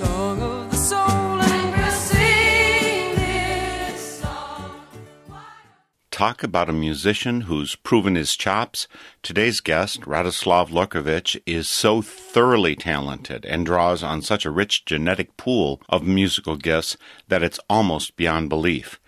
Song of the soul and we'll sing this song. Talk about a musician who's proven his chops. Today's guest, Radoslav Lorkovich, is so thoroughly talented and draws on such a rich genetic pool of musical gifts that it's almost beyond belief.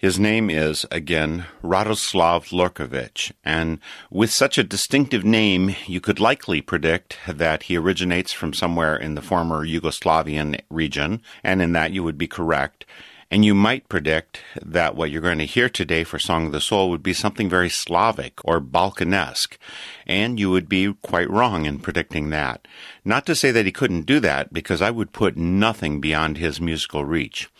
His name is, again, Radoslav Lorkovich, and with such a distinctive name, you could likely predict that he originates from somewhere in the former Yugoslavian region, and in that you would be correct. And you might predict that what you're going to hear today for Song of the Soul would be something very Slavic or Balkanesque. And you would be quite wrong in predicting that. Not to say that he couldn't do that, because I would put nothing beyond his musical reach.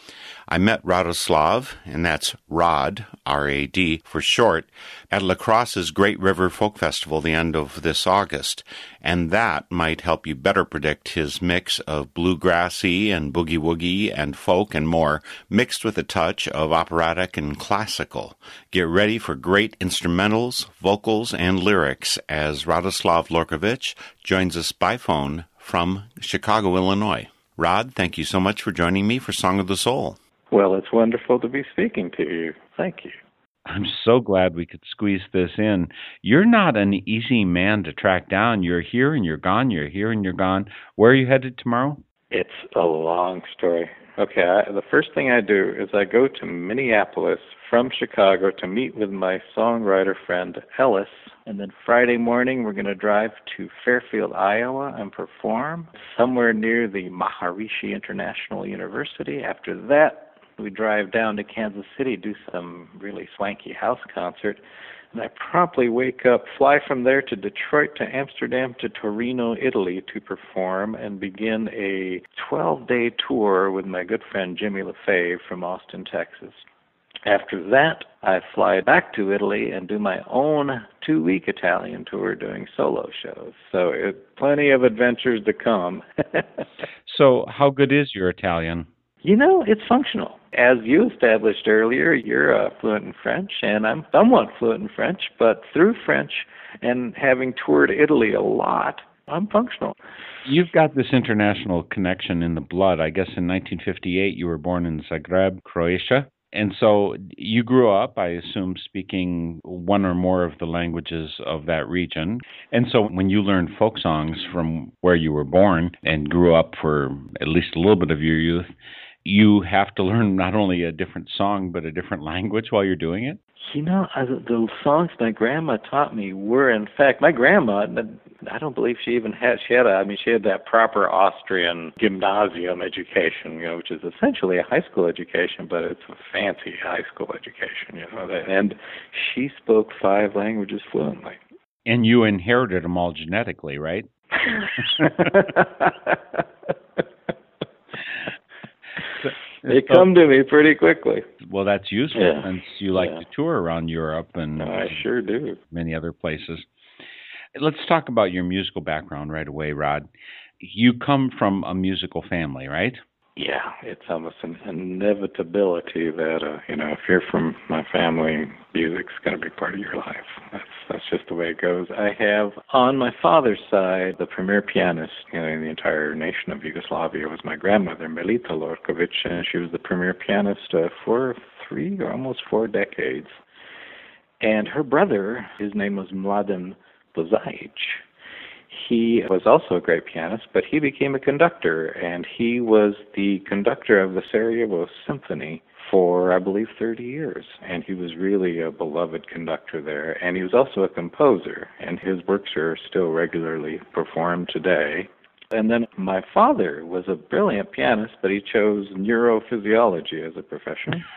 I met Radoslav, and that's Rod, R-A-D for short, at La Crosse's Great River Folk Festival the end of this August, and that might help you better predict his mix of bluegrassy and boogie woogie and folk and more, mixed with a touch of operatic and classical. Get ready for great instrumentals, vocals, and lyrics as Radoslav Lorkovich joins us by phone from Chicago, Illinois. Rod, thank you so much for joining me for Song of the Soul. Well, it's wonderful to be speaking to you. Thank you. I'm so glad we could squeeze this in. You're not an easy man to track down. You're here and you're gone. You're here and you're gone. Where are you headed tomorrow? It's a long story. Okay, I, the first thing I do is I go to Minneapolis from Chicago to meet with my songwriter friend Ellis. And then Friday morning, we're going to drive to Fairfield, Iowa, and perform somewhere near the Maharishi International University. After that, we drive down to Kansas City, do some really swanky house concert, and I promptly wake up, fly from there to Detroit, to Amsterdam, to Torino, Italy to perform and begin a 12 day tour with my good friend Jimmy LaFave from Austin, Texas. After that, I fly back to Italy and do my own two week Italian tour doing solo shows. So, it, plenty of adventures to come. so, how good is your Italian? You know, it's functional. As you established earlier, you're uh, fluent in French, and I'm somewhat fluent in French, but through French and having toured Italy a lot, I'm functional. You've got this international connection in the blood. I guess in 1958 you were born in Zagreb, Croatia. And so you grew up, I assume, speaking one or more of the languages of that region. And so when you learned folk songs from where you were born and grew up for at least a little bit of your youth, you have to learn not only a different song but a different language while you're doing it? You know, the songs my grandma taught me were, in fact, my grandma. I don't believe she even had. She had a. I mean, she had that proper Austrian gymnasium education, you know, which is essentially a high school education, but it's a fancy high school education, you know. And she spoke five languages fluently. And you inherited them all genetically, right? They come to me pretty quickly. Well, that's useful yeah. since you like yeah. to tour around Europe and I sure do. Many other places. Let's talk about your musical background right away, Rod. You come from a musical family, right? Yeah, it's almost an inevitability that uh, you know if you're from my family, music's going to be part of your life. That's that's just the way it goes. I have on my father's side the premier pianist you know, in the entire nation of Yugoslavia was my grandmother Melita Lorkovic, and she was the premier pianist uh, for three or almost four decades. And her brother, his name was Mladen Pozajic he was also a great pianist, but he became a conductor, and he was the conductor of the Sarajevo Symphony for, I believe, 30 years. And he was really a beloved conductor there. And he was also a composer, and his works are still regularly performed today. And then my father was a brilliant pianist, but he chose neurophysiology as a profession.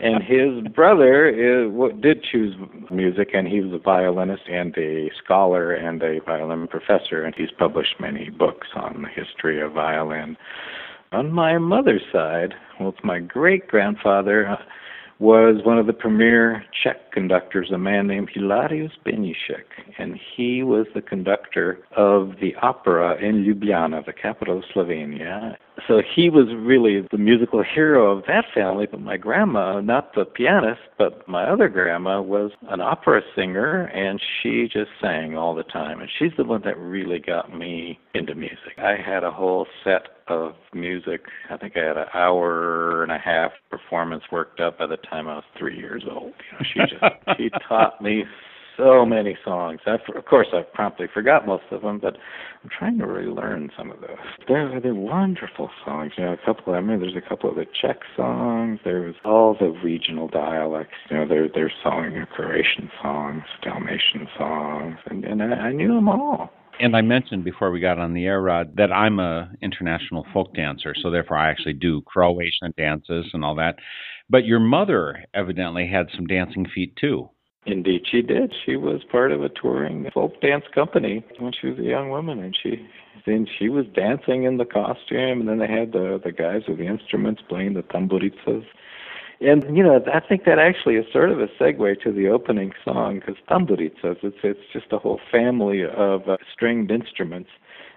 and his brother is, did choose music, and he was a violinist and a scholar and a violin professor, and he's published many books on the history of violin. On my mother's side, well, it's my great grandfather was one of the premier Czech conductors, a man named Hilarius Benešík, and he was the conductor of the opera in Ljubljana, the capital of Slovenia. So he was really the musical hero of that family, but my grandma, not the pianist, but my other grandma was an opera singer, and she just sang all the time. And she's the one that really got me into music. I had a whole set of music. I think I had an hour and a half performance worked up by the time I was three years old. You know, she just she taught me so many songs. I, of course, I promptly forgot most of them, but I'm trying to relearn some of those. They're they're wonderful songs. You know, a couple. I remember there's a couple of the Czech songs. There was all the regional dialects. You know, their their song, Croatian songs, Dalmatian songs, and and I, I knew them all. And I mentioned before we got on the air, Rod, that I'm a international folk dancer, so therefore I actually do Croatian dances and all that. But your mother evidently had some dancing feet too. Indeed, she did. She was part of a touring folk dance company when she was a young woman, and she then she was dancing in the costume, and then they had the the guys with the instruments playing the tamburitsas. And you know, I think that actually is sort of a segue to the opening song because tamburitsas. It's it's just a whole family of uh, stringed instruments,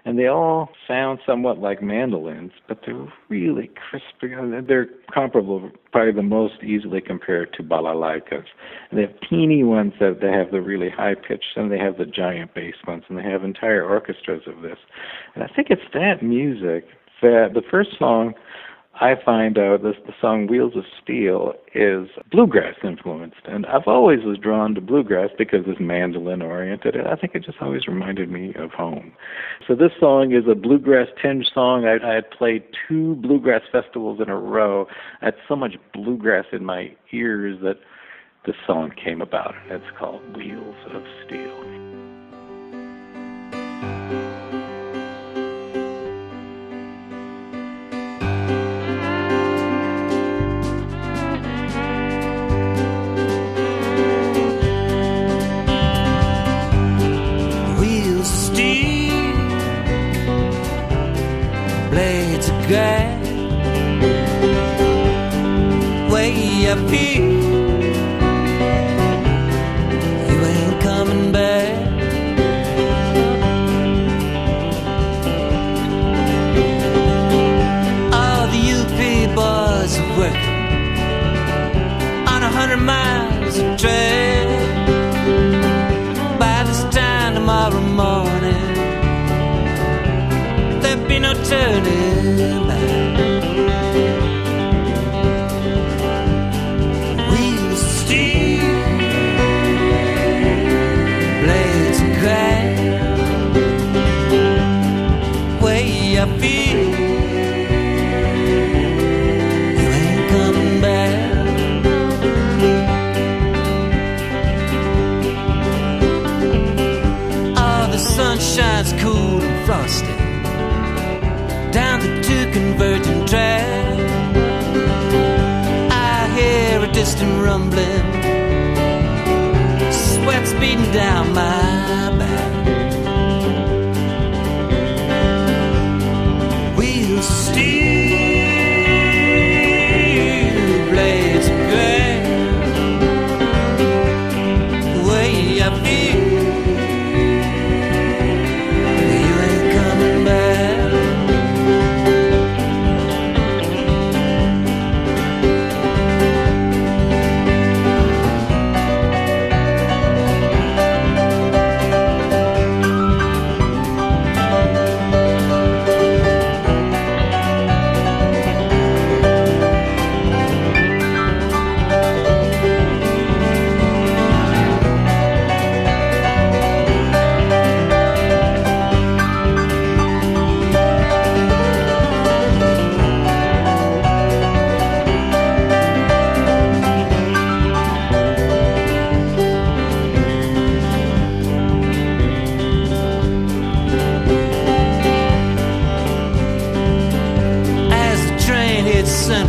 and they all sound somewhat like mandolins, but they're really crisp. They're comparable, probably the most easily compared to balalaikas. And they have teeny ones that they have the really high pitched, and they have the giant bass ones, and they have entire orchestras of this. And I think it's that music that the first song I find out this the song Wheels of Steel is bluegrass influenced and I've always was drawn to bluegrass because it's mandolin oriented and I think it just always reminded me of home. So this song is a bluegrass tinge song. I, I had played two bluegrass festivals in a row. I had so much bluegrass in my ears that this song came about. It's called Wheels of Steel. Way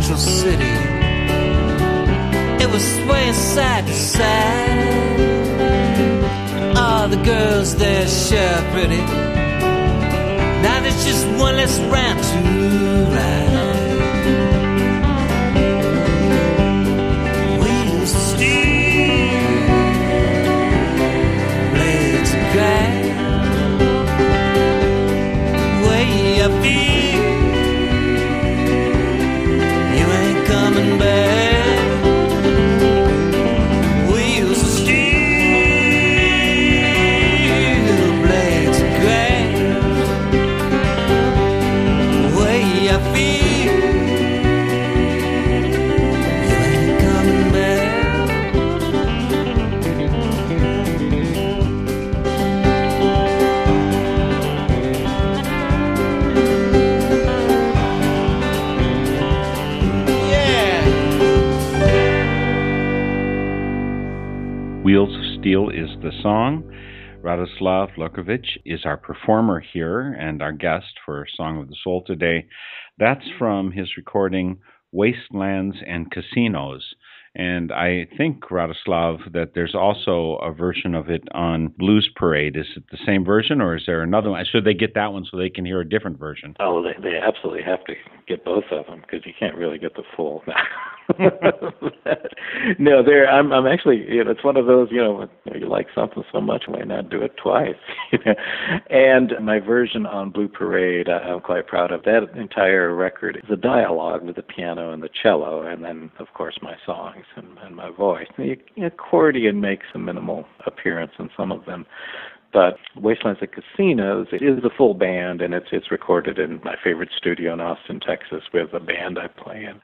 Central City. It was swaying side to side. All the girls there sure pretty. Now there's just one less round to ride. Wheels of steel, blades of grass. Way up here, song. Radoslav Lorkovich is our performer here and our guest for Song of the Soul today. That's from his recording Wastelands and Casinos. And I think, Radoslav, that there's also a version of it on Blues Parade. Is it the same version or is there another one? Should they get that one so they can hear a different version? Oh, they they absolutely have to get both of them because you can't really get the full. no, there. I'm I'm actually. You know, it's one of those. You know, you like something so much, why not do it twice? You know? and my version on Blue Parade, I'm quite proud of that entire record. A dialogue with the piano and the cello, and then of course my songs and, and my voice. The accordion makes a minimal appearance in some of them. But Wastelands and Casinos is a full band, and it's it's recorded in my favorite studio in Austin, Texas, with a band I play in.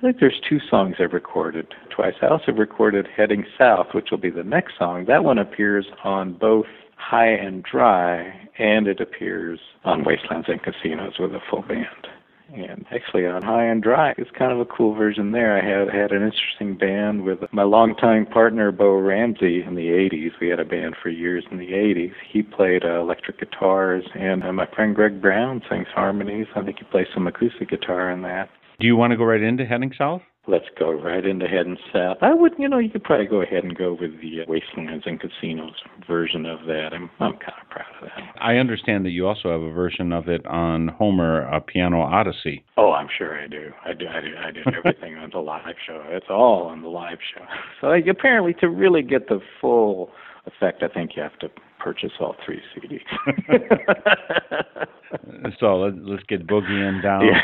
I think there's two songs I've recorded twice. I also recorded Heading South, which will be the next song. That one appears on both High and Dry, and it appears on Wastelands and Casinos with a full band. And actually, on High and Dry, it's kind of a cool version there. I had had an interesting band with my longtime partner Bo Ramsey in the '80s. We had a band for years in the '80s. He played uh, electric guitars, and uh, my friend Greg Brown sings harmonies. I think he plays some acoustic guitar in that. Do you want to go right into Heading South? Let's go right into Heading South. I would, you know, you could probably go ahead and go with the uh, Wastelands and Casinos version of that. I'm, I'm kind of proud of that. I understand that you also have a version of it on Homer a Piano Odyssey. Oh, I'm sure I do. I do. I do. I did everything on the live show. It's all on the live show. So like, apparently, to really get the full effect, I think you have to purchase all three CDs. so let, let's get boogieing down Yeah.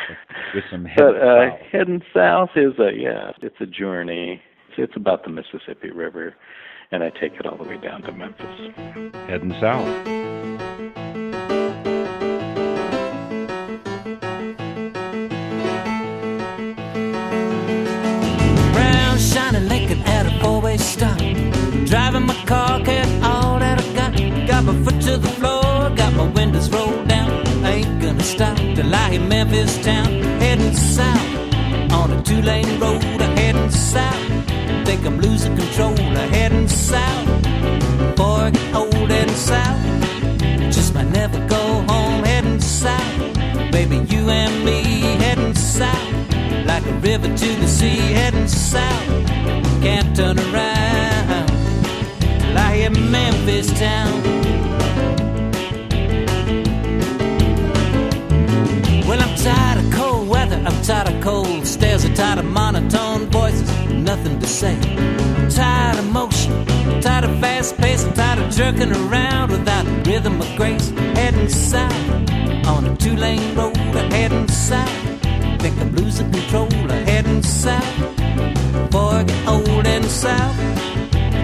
with some head but uh, south. heading south is a yeah, it's a journey. It's, it's about the Mississippi River, and I take it all the way down to Memphis. heading south. Brown shining Lincoln at a four-way stop. Driving my car, stop to lie in Memphis town. Heading south on a two-lane road. I'm heading south. Think I'm losing control. Heading south. Get old, heading south. Just might never go home. Heading south. Baby, you and me heading south. Like a river to the sea, heading south. Can't turn around till I hit Memphis town. Tired of monotone voices, nothing to say. Tired of motion, tired of fast pace, tired of jerking around without rhythm or grace. Heading south on a two lane road, heading south. Think I'm losing control, heading south. I get old and south,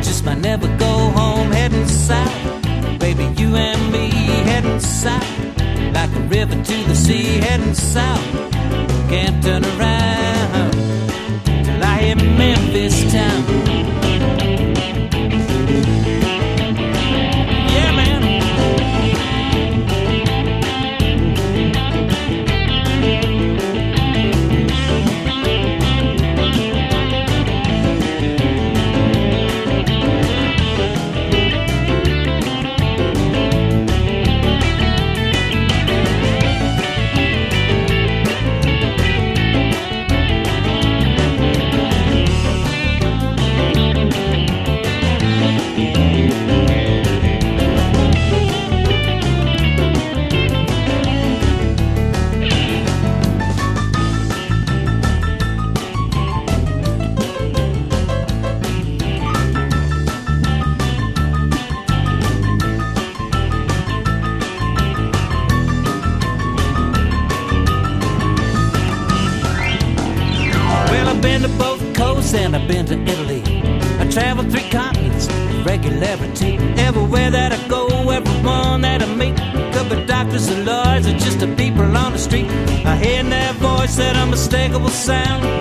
just might never go home, heading south. Baby, you and me heading south like a river to the sea heading south. Can't turn around I hit Memphis town. Been to Italy. I traveled three continents, regularity. Everywhere that I go, everyone that I meet. Could be doctors or lawyers or just the people on the street. I hear in their voice, that unmistakable sound.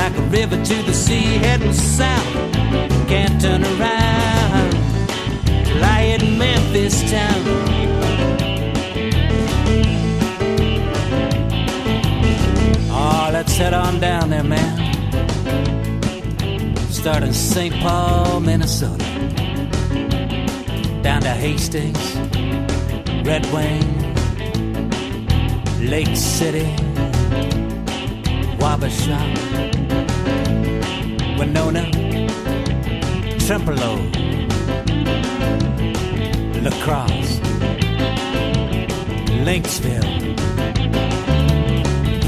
Like a river to the sea, heading south. Can't turn around till I hit Memphis town. Oh, let's head on down there, man. Start in St. Paul, Minnesota. Down to Hastings, Red Wing, Lake City, Wabasha, Winona, Trempealeau, La Crosse, Lynxville,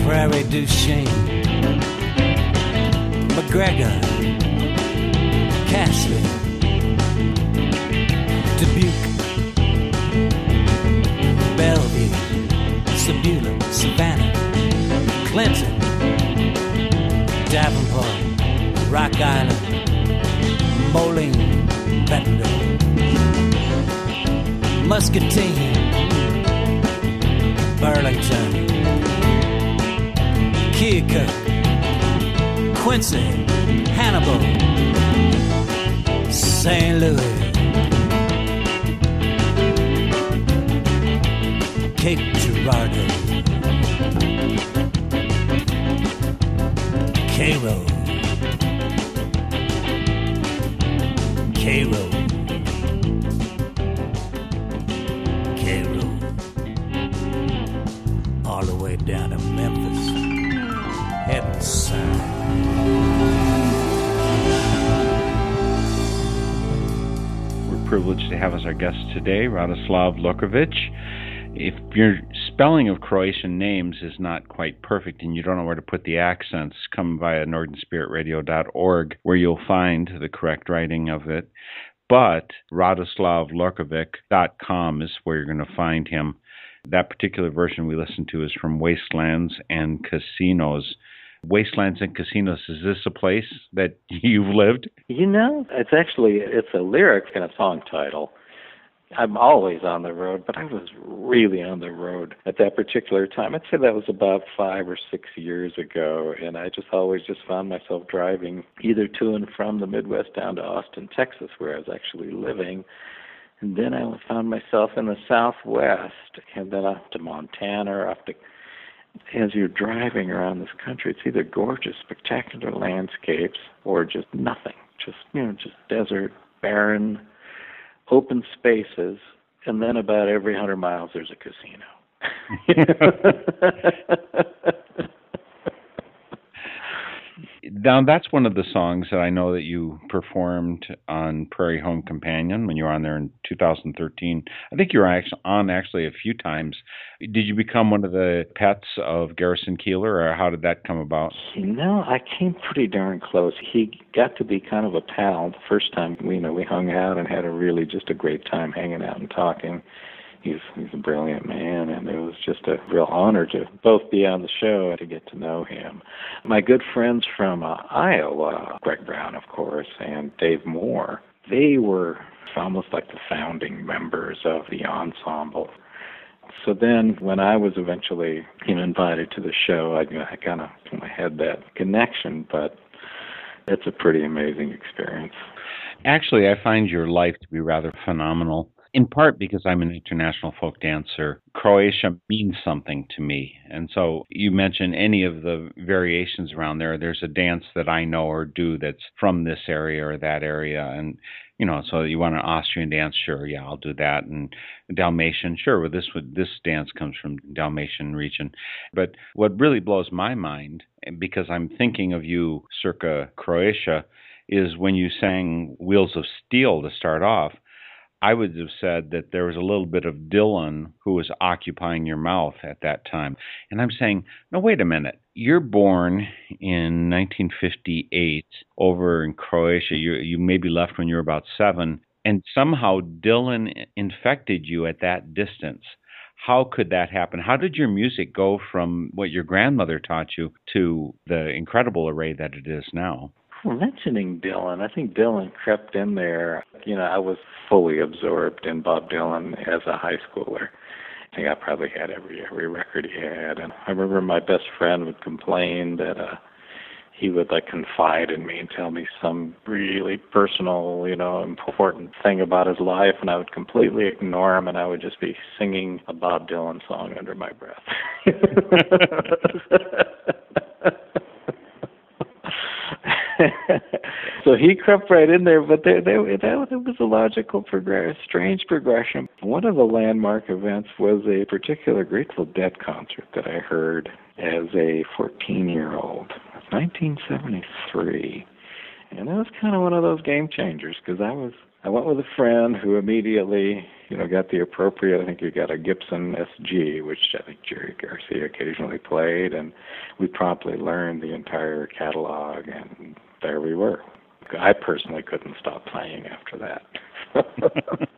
Prairie du Chien, McGregor, Castle, Moline, Bentonville, Muscatine, Burlington, Keokuk, Quincy, Hannibal, St. Louis, Cape Girardeau, Cairo, Cairo, Cairo, all the way down to Memphis, heading south. We're privileged to have as our guest today Radoslav Lorkovich. If your spelling of Croatian names is not quite perfect and you don't know where to put the accents, come via northernspiritradio.org where you'll find the correct writing of it. But radoslavlorkovich.com is where you're going to find him. That particular version we listened to is from Wastelands and Casinos. Wastelands and Casinos, is this a place that you've lived? You know, it's actually it's a lyric and a song title. I'm always on the road, but I was really on the road at that particular time. I'd say that was about five or six years ago, and I just always just found myself driving either to and from the Midwest down to Austin, Texas, where I was actually living. And then I found myself in the Southwest, and then up to Montana or up to as you're driving around this country, it's either gorgeous, spectacular landscapes or just nothing. Just you know, just desert, barren, open spaces, and then about every hundred miles there's a casino. Now, that's one of the songs that I know that you performed on Prairie Home Companion when you were on there in 2013. I think you were actually on actually a few times. Did you become one of the pets of Garrison Keillor, or how did that come about? No, I came pretty darn close. He got to be kind of a pal the first time we you know we hung out and had a really just a great time hanging out and talking. He's he's a brilliant man, and it was just a real honor to both be on the show and to get to know him. My good friends from uh, Iowa, Greg Brown, of course, and Dave Moore, they were almost like the founding members of the ensemble. So then, when I was eventually you know, invited to the show, I, you know, I kind of had that connection, but it's a pretty amazing experience. Actually, I find your life to be rather phenomenal. In part because I'm an international folk dancer, Croatia means something to me. And so you mention any of the variations around there. There's a dance that I know or do that's from this area or that area. And, you know, so you want an Austrian dance? Sure, yeah, I'll do that. And Dalmatian, sure, well, this would this dance comes from Dalmatian region. But what really blows my mind, because I'm thinking of you circa Croatia, is when you sang Wheels of Steel to start off. I would have said that there was a little bit of Dylan who was occupying your mouth at that time. And I'm saying, no, wait a minute. You're born in 1958 over in Croatia. You, you maybe left when you were about seven, and somehow Dylan infected you at that distance. How could that happen? How did your music go from what your grandmother taught you to the incredible array that it is now? Mentioning Dylan, I think Dylan crept in there. You know, I was fully absorbed in Bob Dylan as a high schooler. I think I probably had every every record he had, and I remember my best friend would complain that uh he would like confide in me and tell me some really personal, you know, important thing about his life, and I would completely ignore him, and I would just be singing a Bob Dylan song under my breath. so he crept right in there, but they, they, that, was a logical progress, strange progression. One of the landmark events was a particular Grateful Dead concert that I heard as a 14 year old. 1973. And that was kind of one of those game changers because I was I went with a friend who immediately, you know, got the appropriate. I think he got a Gibson SG, which I think Jerry Garcia occasionally played, and we promptly learned the entire catalog, and there we were. I personally couldn't stop playing after that.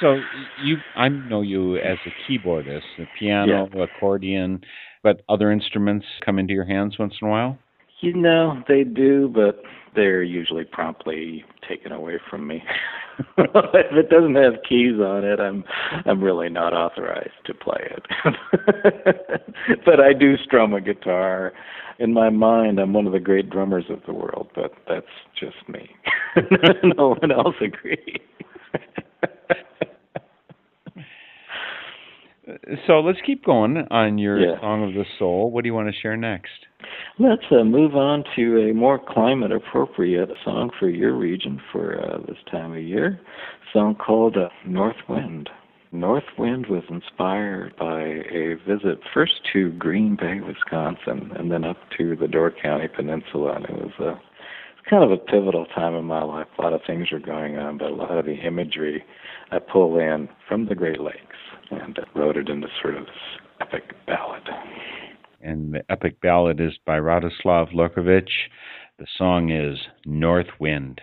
so you, I know you as a keyboardist, the piano, yeah. accordion, but other instruments come into your hands once in a while. You know, they do, but they're usually promptly taken away from me. if it doesn't have keys on it, I'm I'm really not authorized to play it. but I do strum a guitar. In my mind, I'm one of the great drummers of the world, but that's just me. no one else agrees. so let's keep going on your yeah. song of the soul. What do you want to share next? Let's uh, move on to a more climate appropriate song for your region for uh, this time of year. A song called uh, North Wind. North Wind was inspired by a visit first to Green Bay, Wisconsin, and then up to the Door County Peninsula. And it was a uh, kind of a pivotal time in my life. A lot of things were going on, but a lot of the imagery I pull in from the Great Lakes and wrote it into sort of this epic ballad and the epic ballad is by Radoslav Lorkovich. The song is North Wind.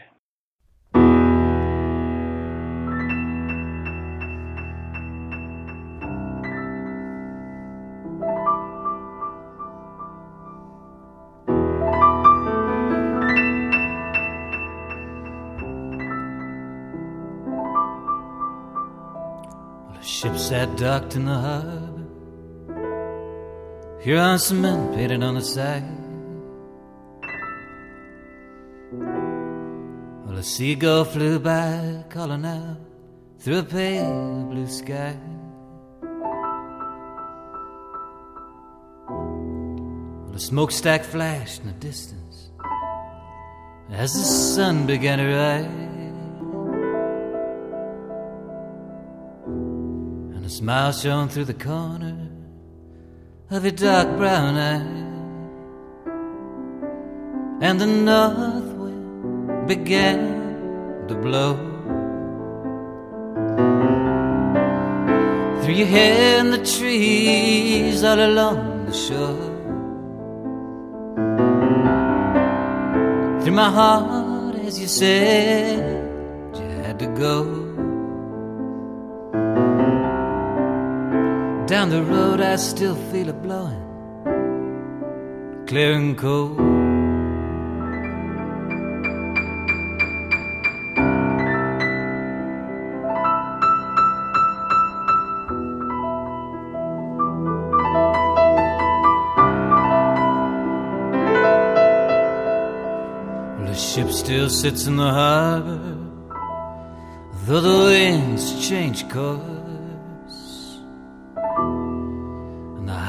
The ship sat docked in the harbor here are some men painted on the side. Well, a seagull flew by, calling out through a pale blue sky. Well, a smokestack flashed in the distance as the sun began to rise. And a smile shone through the corner of your dark brown eyes, and the north wind began to blow. Through your hair and the trees all along the shore, through my heart as you said you had to go. Down the road, I still feel it blowing, clear and cold. The ship still sits in the harbor, though the winds change course.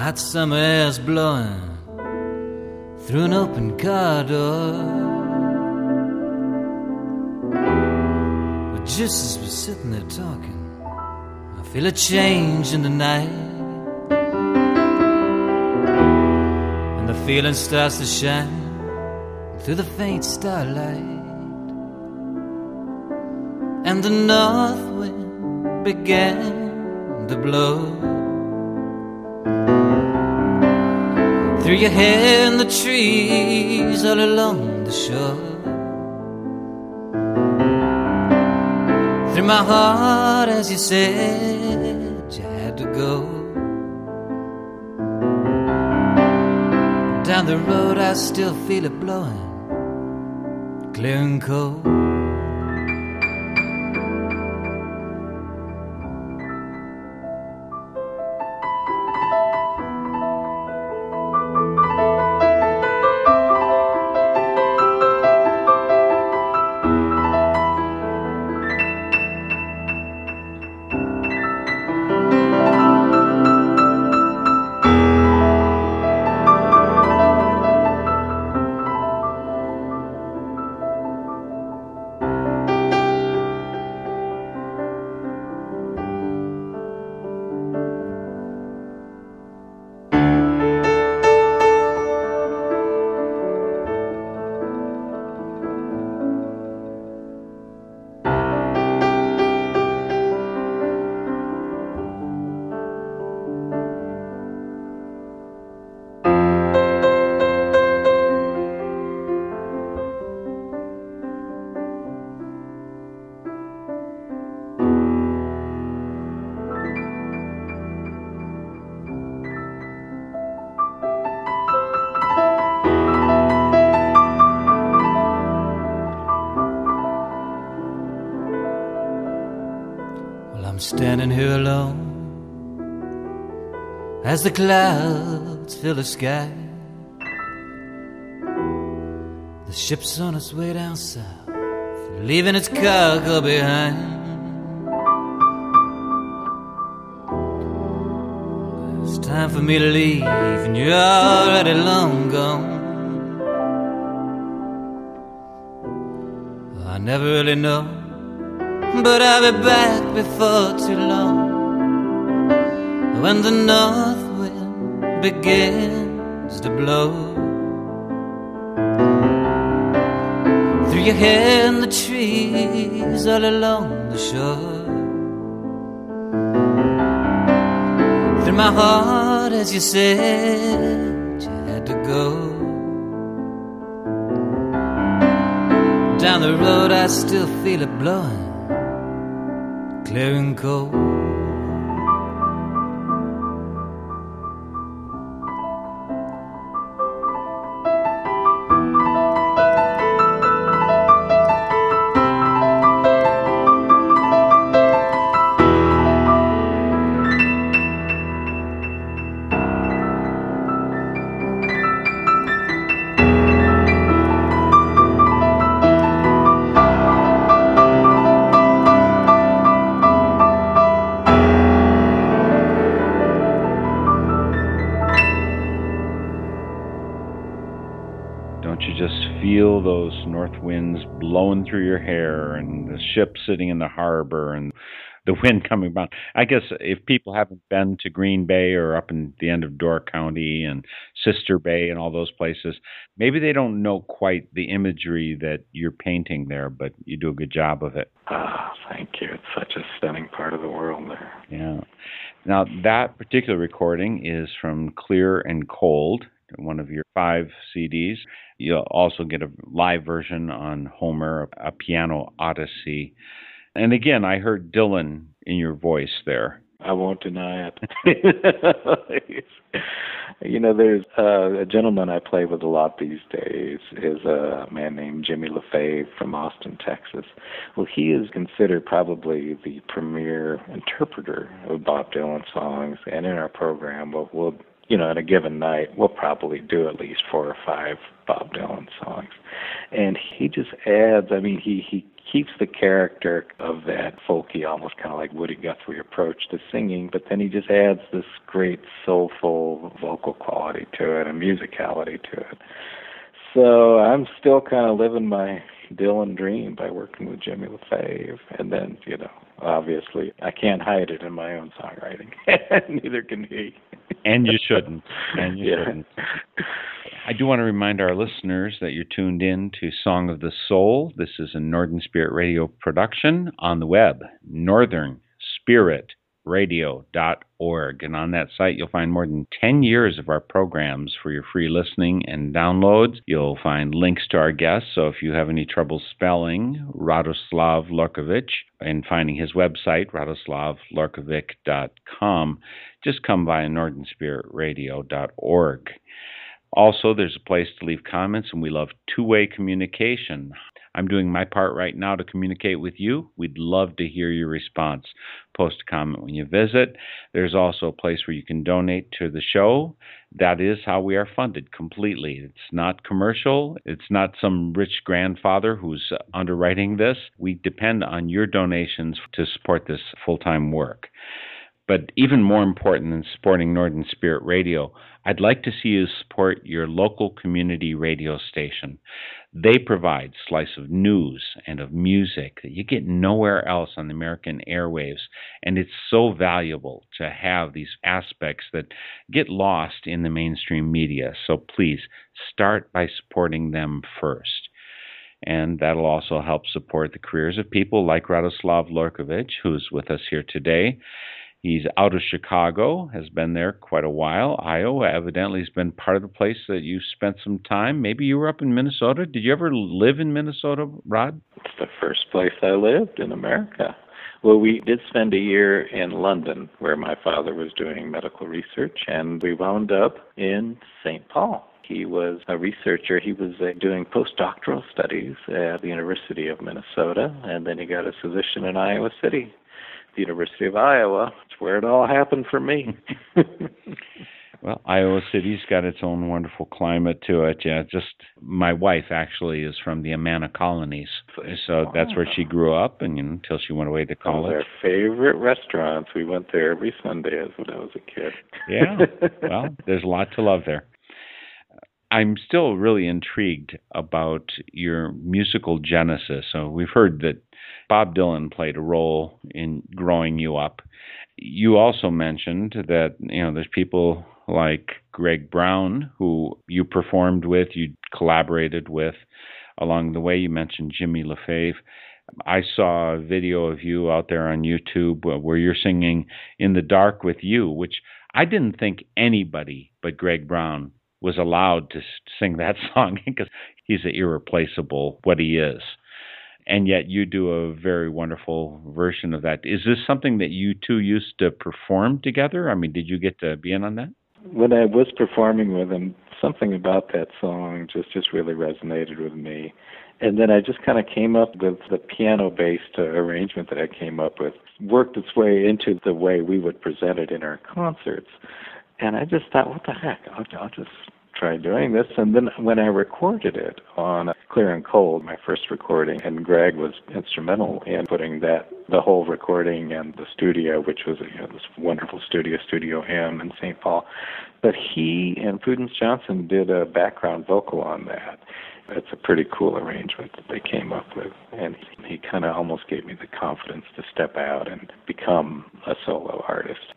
Hot summer air's blowing through an open car door. But just as we're sitting there talking, I feel a change in the night. And the feeling starts to shine through the faint starlight. And the north wind began to blow Threw your hair in the trees all along the shore. Through my heart as you said you had to go. Down the road I still feel it blowing, clear and cold. As the clouds fill the sky. The ship's on its way down south, leaving its cargo behind. It's time for me to leave, and you're already long gone. I never really know but I'll be back before too long. When the north wind begins to blow through your hair in the trees all along the shore, through my heart as you said you had to go. Down the road, I still feel it blowing clear and cold. Sitting in the harbor and the wind coming by. I guess if people haven't been to Green Bay or up in the end of Door County and Sister Bay and all those places, maybe they don't know quite the imagery that you're painting there, but you do a good job of it. Ah, oh, thank you. It's such a stunning part of the world there. Yeah. Now, that particular recording is from Clear and Cold, one of your five CDs. You'll also get a live version on Homer, a piano odyssey. And again, I heard Dylan in your voice there. I won't deny it. you know, there's uh, a gentleman I play with a lot these days is a man named Jimmy LaFave from Austin, Texas. Well, he is considered probably the premier interpreter of Bob Dylan songs, and in our program, we'll, we'll you know, at a given night, we'll probably do at least four or five Bob Dylan songs. And he just adds, I mean, he, he keeps the character of that folky, almost kind of like Woody Guthrie approach to singing, but then he just adds this great soulful vocal quality to it and musicality to it. So I'm still kind of living my Dylan dream by working with Jimmy LaFave. And then, you know, obviously, I can't hide it in my own songwriting. Neither can he and you shouldn't. And you yeah. shouldn't. I do want to remind our listeners that you're tuned in to Song of the Soul. This is a Northern Spirit Radio production on the web, northernspirit.org. radio.org. And on that site, you'll find more than 10 years of our programs for your free listening and downloads. You'll find links to our guests. So if you have any trouble spelling Radoslav Lorkovich and finding his website, radoslavlorkovich.com, just come by northernspiritradio.org. Also, there's a place to leave comments, and we love two way communication. I'm doing my part right now to communicate with you. We'd love to hear your response. Post a comment when you visit. There's also a place where you can donate to the show. That is how we are funded completely. It's not commercial, it's not some rich grandfather who's underwriting this. We depend on your donations to support this full time work. But even more important than supporting Northern Spirit Radio, I'd like to see you support your local community radio station. They provide slice of news and of music that you get nowhere else on the American airwaves, and it's so valuable to have these aspects that get lost in the mainstream media. So please start by supporting them first. And that'll also help support the careers of people like Radoslav Lorkovich, who's with us here today. He's out of Chicago, has been there quite a while. Iowa evidently has been part of the place that you spent some time. Maybe you were up in Minnesota. Did you ever live in Minnesota, Rod? It's the first place I lived in America. Well, we did spend a year in London where my father was doing medical research, and we wound up in St. Paul. He was a researcher. He was uh, doing postdoctoral studies at the University of Minnesota, and then he got his position in Iowa City the University of Iowa. It's where it all happened for me. well, Iowa City's got its own wonderful climate to it. Yeah, just my wife actually is from the Amana colonies, so that's where she grew up, and you know, until she went away to college. Our favorite restaurants. We went there every Sunday as when I was a kid. yeah, well, there's a lot to love there. I'm still really intrigued about your musical genesis. So we've heard that Bob Dylan played a role in growing you up. You also mentioned that you know there's people like Greg Brown who you performed with, you collaborated with along the way. You mentioned Jimmy LaFave. I saw a video of you out there on YouTube where you're singing "In the Dark with You," which I didn't think anybody but Greg Brown was allowed to sing that song because he's irreplaceable what he is and yet you do a very wonderful version of that. Is this something that you two used to perform together? I mean, did you get to be in on that? When I was performing with him, something about that song just just really resonated with me. And then I just kind of came up with the piano-based uh, arrangement that I came up with, worked its way into the way we would present it in our concerts. And I just thought, what the heck? I'll, I'll just try doing this. And then when I recorded it on Clear and Cold, my first recording, and Greg was instrumental in putting that, the whole recording and the studio, which was you know, this wonderful studio, Studio M in St. Paul. But he and Prudence Johnson did a background vocal on that. It's a pretty cool arrangement that they came up with. And he kind of almost gave me the confidence to step out and become a solo artist.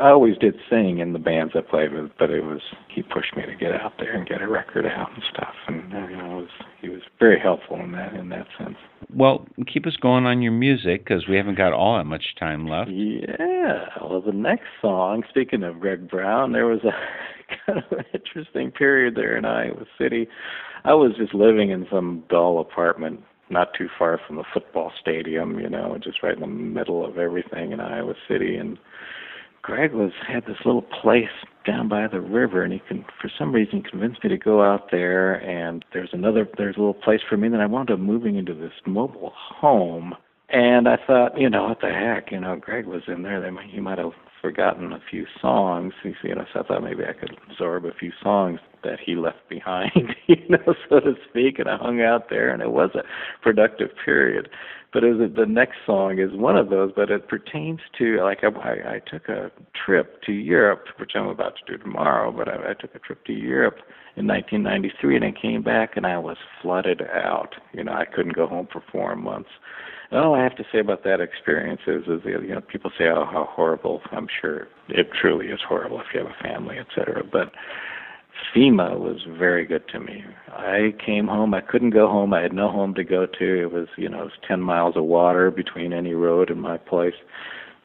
I always did sing in the bands I played with, but it was he pushed me to get out there and get a record out and stuff, and you know, it was he was very helpful in that in that sense. Well, keep us going on your music because we haven't got all that much time left. Yeah. Well, the next song, speaking of Greg Brown, there was a kind of an interesting period there in Iowa City. I was just living in some dull apartment not too far from the football stadium, you know, just right in the middle of everything in Iowa City and Greg was had this little place down by the river, and he can, for some reason, convinced me to go out there. And there's another, there's a little place for me. And then I wound up moving into this mobile home, and I thought, you know, what the heck, you know, Greg was in there. They might, he might have forgotten a few songs. You know, so I thought maybe I could absorb a few songs that he left behind, you know, so to speak. And I hung out there, and it was a productive period. But it was, the next song is one of those, but it pertains to like I, I, I took a trip to Europe, which I'm about to do tomorrow. But I, I took a trip to Europe in 1993, and I came back, and I was flooded out. You know, I couldn't go home for four months all I have to say about that experience is, is you know, people say, "Oh, how horrible." I'm sure it truly is horrible if you have a family, etc. But FEMA was very good to me. I came home. I couldn't go home. I had no home to go to. It was, you know, it was 10 miles of water between any road and my place.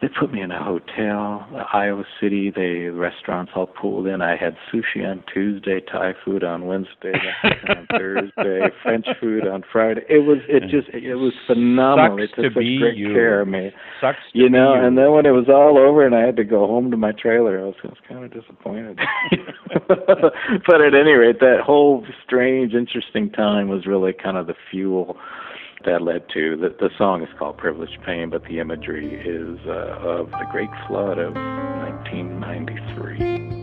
They put me in a hotel, Iowa City. They restaurants all pulled in. I had sushi on Tuesday, Thai food on Wednesday, on Thursday, French food on Friday. It was it just it was phenomenal. Sucks it took to such great you. care of me. Sucks to You know, you. and then when it was all over and I had to go home to my trailer, I was, I was kind of disappointed. but at any rate, that whole strange, interesting time was really kind of the fuel that led to the the song is called Privileged Pain, but the imagery is uh, of the Great Flood of 1993.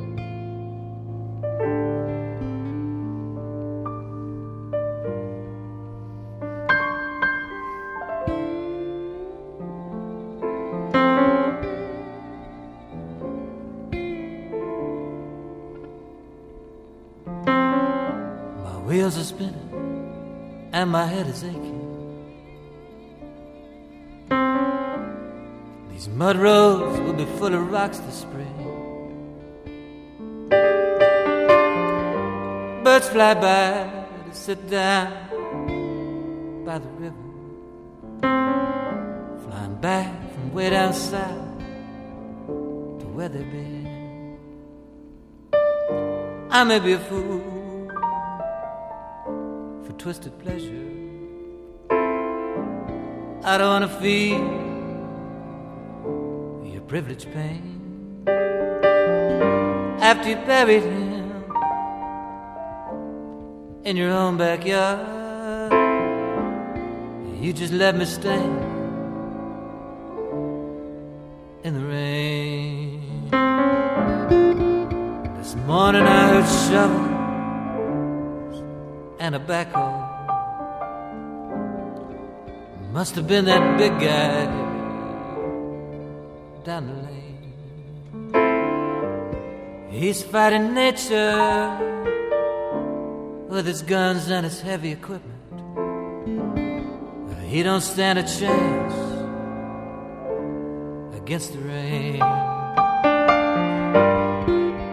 My wheels are spinning and my head is aching. These mud roads will be full of rocks this spring. Birds fly by to sit down by the river. Flying back from way down south to where they've been. I may be a fool for twisted pleasure. I don't wanna feel privilege pain. After you buried him in your own backyard, you just let me stand in the rain. This morning I heard shovels and a backhoe. Must have been that big guy down the lane. He's fighting nature with his guns and his heavy equipment. He don't stand a chance against the rain.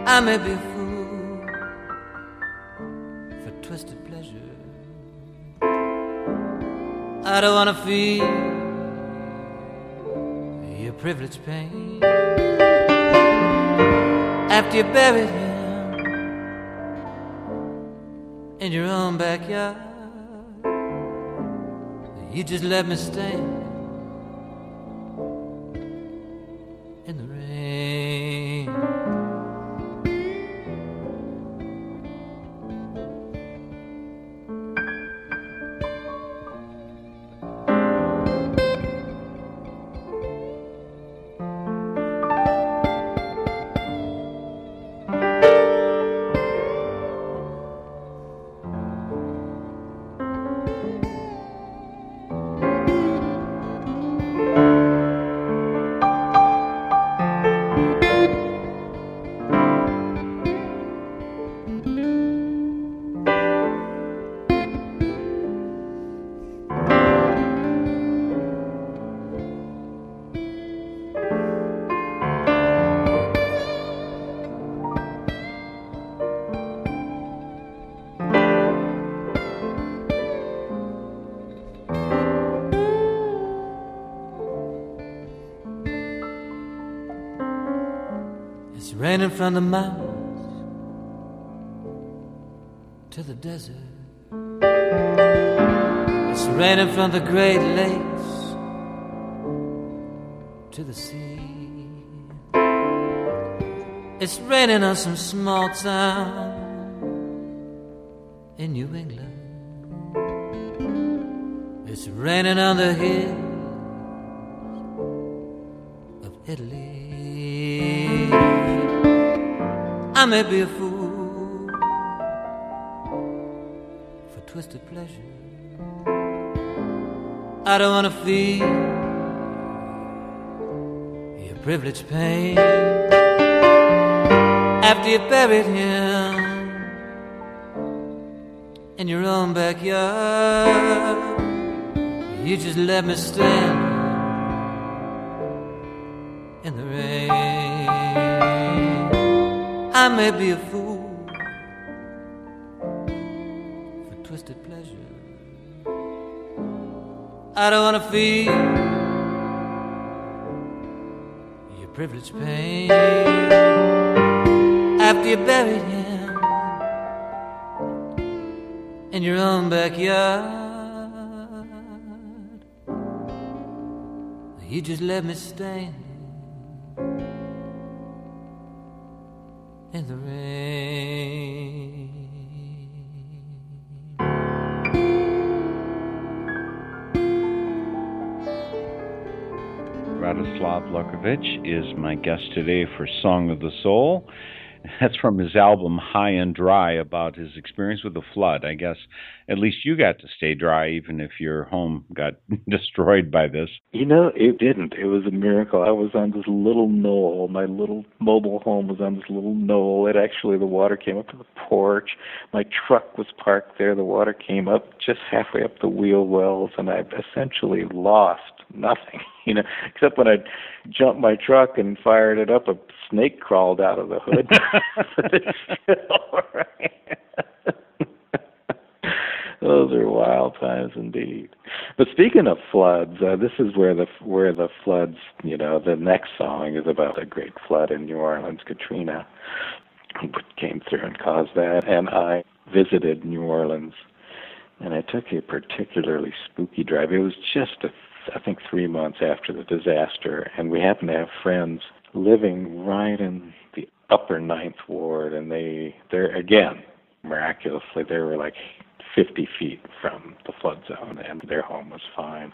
I may be a fool for twisted pleasure. I don't wanna feel your privileged pain. After you buried him in your own backyard, you just let me stand It's raining from the mountains to the desert. It's raining from the Great Lakes to the sea. It's raining on some small town in New England. It's raining on the hills of Italy. I may be a fool for twisted pleasure. I don't wanna feel your privileged pain after you buried him in your own backyard. You just let me stand in the rain. I may be a fool for twisted pleasure. I don't wanna feel your privileged pain after you buried him in your own backyard. You just let me stand the rain. Radoslav Lorkovich is my guest today for Song of the Soul. That's from his album High and Dry about his experience with the flood. I guess at least you got to stay dry, even if your home got destroyed by this. You know, it didn't. It was a miracle. I was on this little knoll. My little mobile home was on this little knoll. It actually, the water came up to the porch. My truck was parked there. The water came up just halfway up the wheel wells, and I essentially lost nothing, you know, except when I jumped my truck and fired it up, a snake crawled out of the hood. Those are wild times indeed. But speaking of floods, uh, this is where the where the floods, you know, the next song is about the great flood in New Orleans, Katrina, came through and caused that. And I visited New Orleans, and I took a particularly spooky drive. It was just a I think three months after the disaster, and we happened to have friends living right in the upper ninth ward, and they they're again miraculously they were like 50 feet from the flood zone, and their home was fine.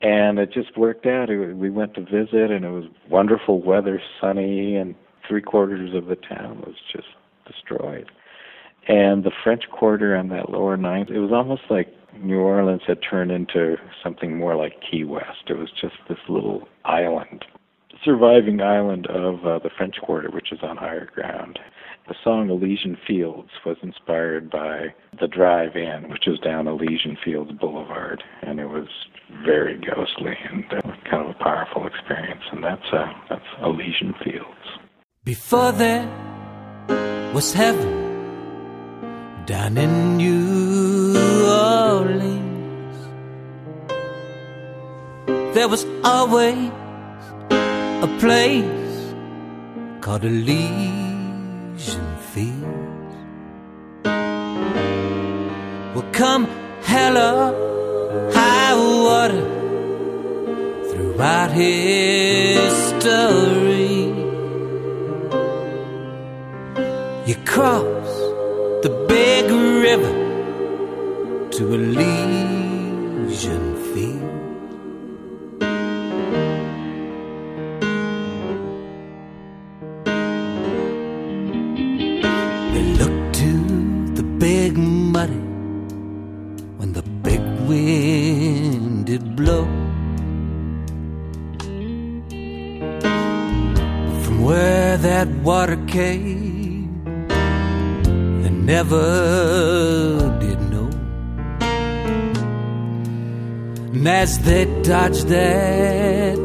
And it just worked out. We went to visit, and it was wonderful weather, sunny, and three quarters of the town was just destroyed. And the French Quarter on that lower ninth, it was almost like New Orleans had turned into something more like Key West. It was just this little island, surviving island of uh, the French Quarter, which is on higher ground. The song Elysian Fields was inspired by the drive in, which is down Elysian Fields Boulevard, and it was very ghostly and uh, kind of a powerful experience. And that's uh, that's Elysian Fields. Before there was heaven down in New There was always a place called Elysian Fields. Well, come hella high water throughout history. You cross the big river to Elysian they dodged that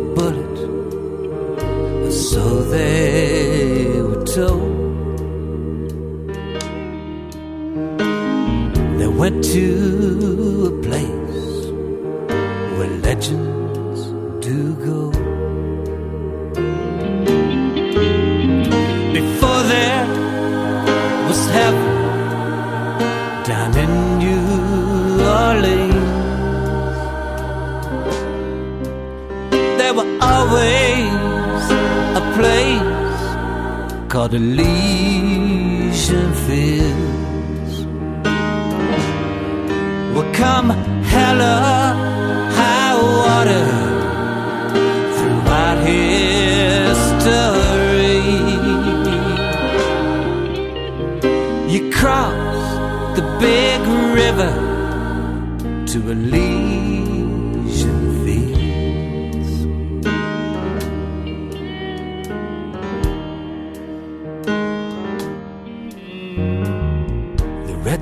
There were always a place called Elysian Fields. Will come hella high water throughout history. You cross the big river to Elysian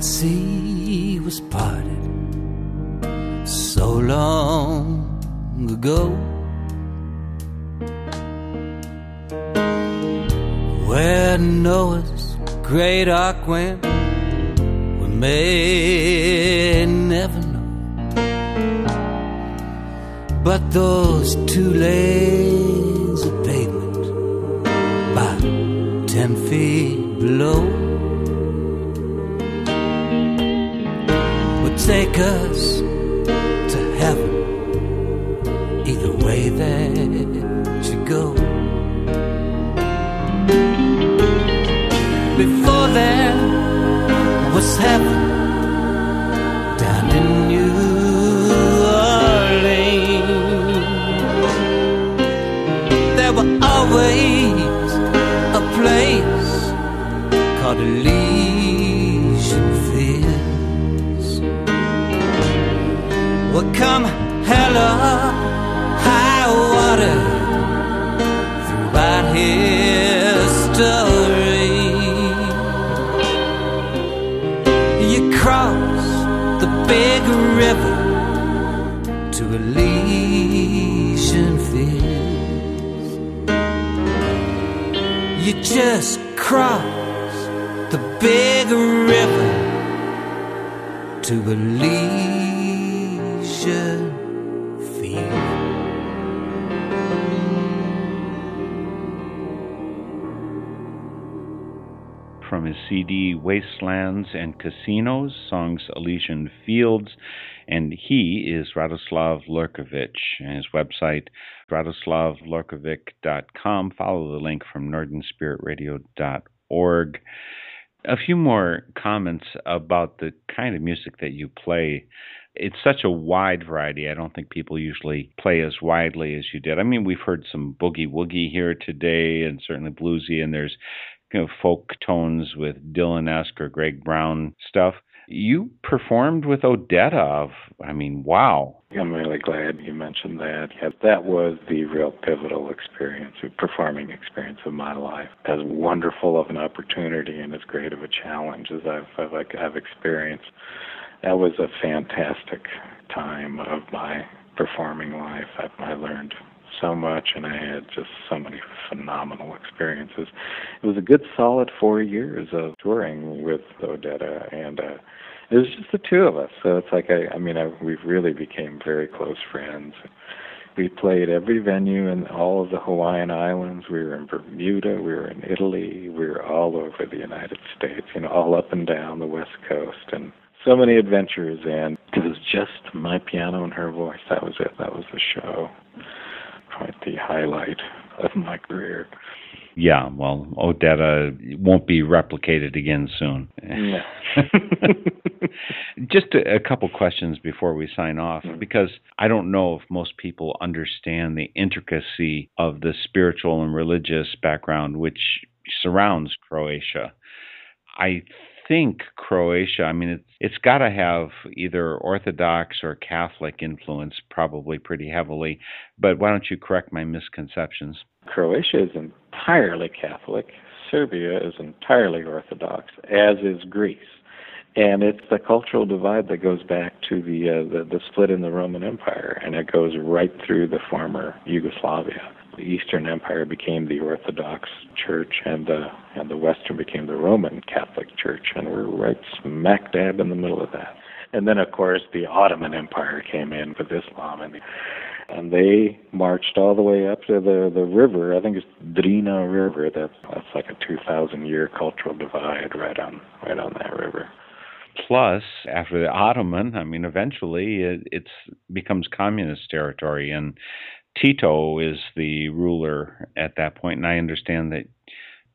Sea was parted so long ago. Where Noah's great ark went, we may never know. But those two lanes of pavement ten feet below would just cross the big river to Elysian Fields. from his CD Wastelands and Casinos, songs Elysian Fields, and he is Radoslav Lorkovich, and his website, radoslavlorkovich.com. Follow the link from northernspiritradio.org. A few more comments about the kind of music that you play. It's such a wide variety. I don't think people usually play as widely as you did. I mean, we've heard some boogie woogie here today, and certainly bluesy, and there's you know, folk tones with Dylan-esque or Greg Brown stuff. You performed with Odetta. I mean, wow. I'm really glad you mentioned that. Yeah, that was the real pivotal experience, performing experience of my life. As wonderful of an opportunity and as great of a challenge as I've, I've, I've experienced, that was a fantastic time of my performing life. I, I learned so much and I had just so many phenomenal experiences. It was a good solid four years of touring with Odetta and uh it was just the two of us. So it's like I I mean I we really became very close friends. We played every venue in all of the Hawaiian Islands. We were in Bermuda, we were in Italy, we were all over the United States, you know, all up and down the West Coast and so many adventures and it was just my piano and her voice. That was it. That was the show quite the highlight of my career. Yeah, well, Odetta won't be replicated again soon. No. Just a, a couple questions before we sign off, mm-hmm. because I don't know if most people understand the intricacy of the spiritual and religious background which surrounds Croatia. I think Croatia, I mean, it's, it's got to have either Orthodox or Catholic influence, probably pretty heavily. But why don't you correct my misconceptions? Croatia is entirely Catholic. Serbia is entirely Orthodox, as is Greece. And it's the cultural divide that goes back to the, uh, the the split in the Roman Empire, and it goes right through the former Yugoslavia. The Eastern Empire became the Orthodox Church, and the and the Western became the Roman Catholic Church, and we're right smack dab in the middle of that. And then, of course, the Ottoman Empire came in with Islam, and and they marched all the way up to the the river. I think it's Drina River. That's that's like a two thousand year cultural divide right on right on that river. Plus, after the Ottoman, I mean, eventually it it's becomes communist territory, and Tito is the ruler at that. And I understand that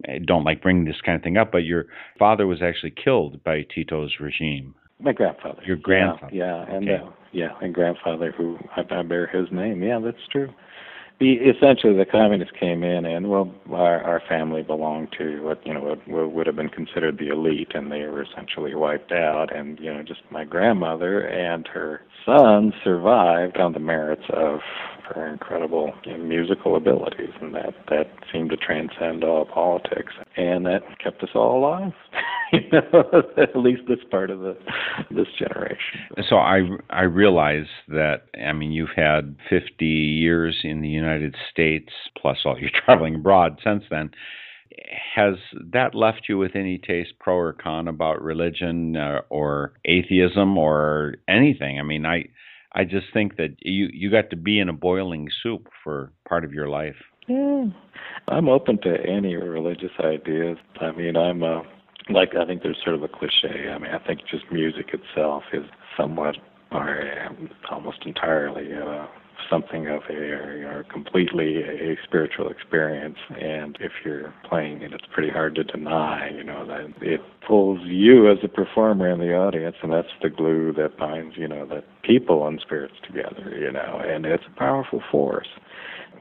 I don't like bringing this kind of thing up, but your father was actually killed by Tito's regime. My grandfather. Your grandfather. Yeah, yeah and uh, yeah, and grandfather who I, I bear his name. Yeah, that's true. The, essentially, the communists came in, and well, our, our family belonged to what you know what, would have been considered the elite, and they were essentially wiped out. And you know, just my grandmother and her son survived on the merits of her incredible musical abilities, and that that seemed to transcend all politics, and that kept us all alive. you know, at least this part of the this generation. So I I realize that I mean you've had 50 years in the United States plus all your traveling abroad since then. Has that left you with any taste, pro or con, about religion uh, or atheism or anything? I mean, I I just think that you you got to be in a boiling soup for part of your life. Yeah, I'm open to any religious ideas. I mean, I'm uh, like I think there's sort of a cliche. I mean, I think just music itself is somewhat or um, almost entirely uh, something of a or completely a spiritual experience. And if you're playing it it's pretty hard to deny you know that it pulls you as a performer in the audience. And that's the glue that binds you know the people and spirits together you know. And it's a powerful force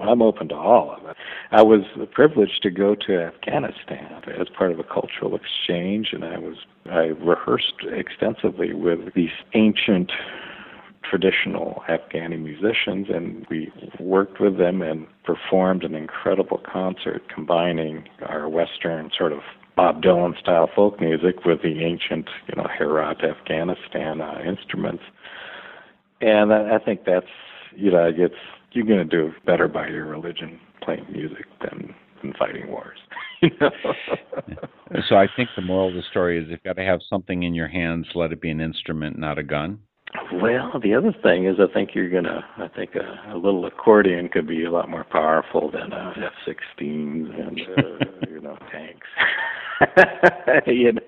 I'm open to all of it. I was privileged to go to Afghanistan as part of a cultural exchange, and I was I rehearsed extensively with these ancient traditional Afghani musicians, and we worked with them and performed an incredible concert combining our Western sort of Bob Dylan style folk music with the ancient, you know, Herat Afghanistan uh, instruments. And I, I think that's, you know, it's you're going to do better by your religion playing music than than fighting wars. so I think the moral of the story is if you've got to have something in your hands. Let it be an instrument, not a gun. Well, the other thing is, I think you're gonna. I think a, a little accordion could be a lot more powerful than a F-16s and uh, you know tanks. you know,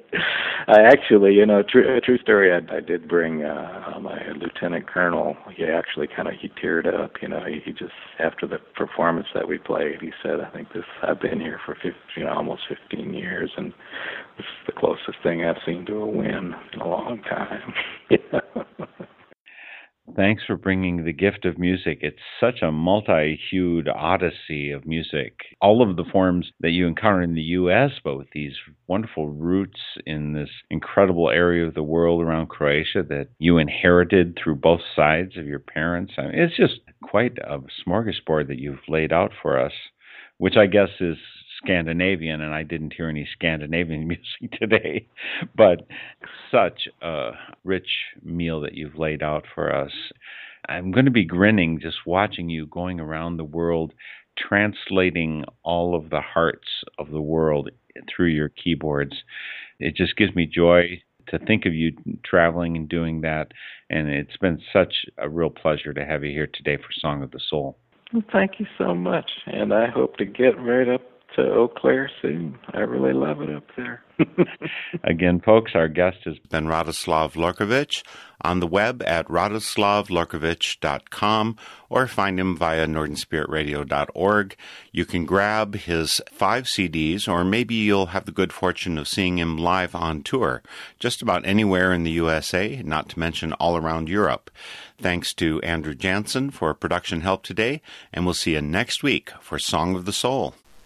I actually, you know, true true story. I, I did bring uh, my lieutenant colonel. He actually kind of he teared up. You know, he, he just after the performance that we played, he said, "I think this. I've been here for 15, you know, almost 15 years, and this is the closest thing I've seen to a win in a long time." you know? Thanks for bringing the gift of music. It's such a multi hued odyssey of music. All of the forms that you encounter in the U.S., but with these wonderful roots in this incredible area of the world around Croatia that you inherited through both sides of your parents. I mean, it's just quite a smorgasbord that you've laid out for us, which I guess is Scandinavian, and I didn't hear any Scandinavian music today, but such a rich meal that you've laid out for us. I'm going to be grinning just watching you going around the world, translating all of the hearts of the world through your keyboards. It just gives me joy to think of you traveling and doing that. And it's been such a real pleasure to have you here today for Song of the Soul. Thank you so much. And I hope to get right up to Eau Claire soon. I really love it up there. Again, folks, our guest has been Radoslav Lorkovich on the web at radoslavlorkovich.com or find him via northernspiritradio.org. You can grab his five CDs, or maybe you'll have the good fortune of seeing him live on tour, just about anywhere in the USA, not to mention all around Europe. Thanks to Andrew Jansen for production help today, and we'll see you next week for Song of the Soul.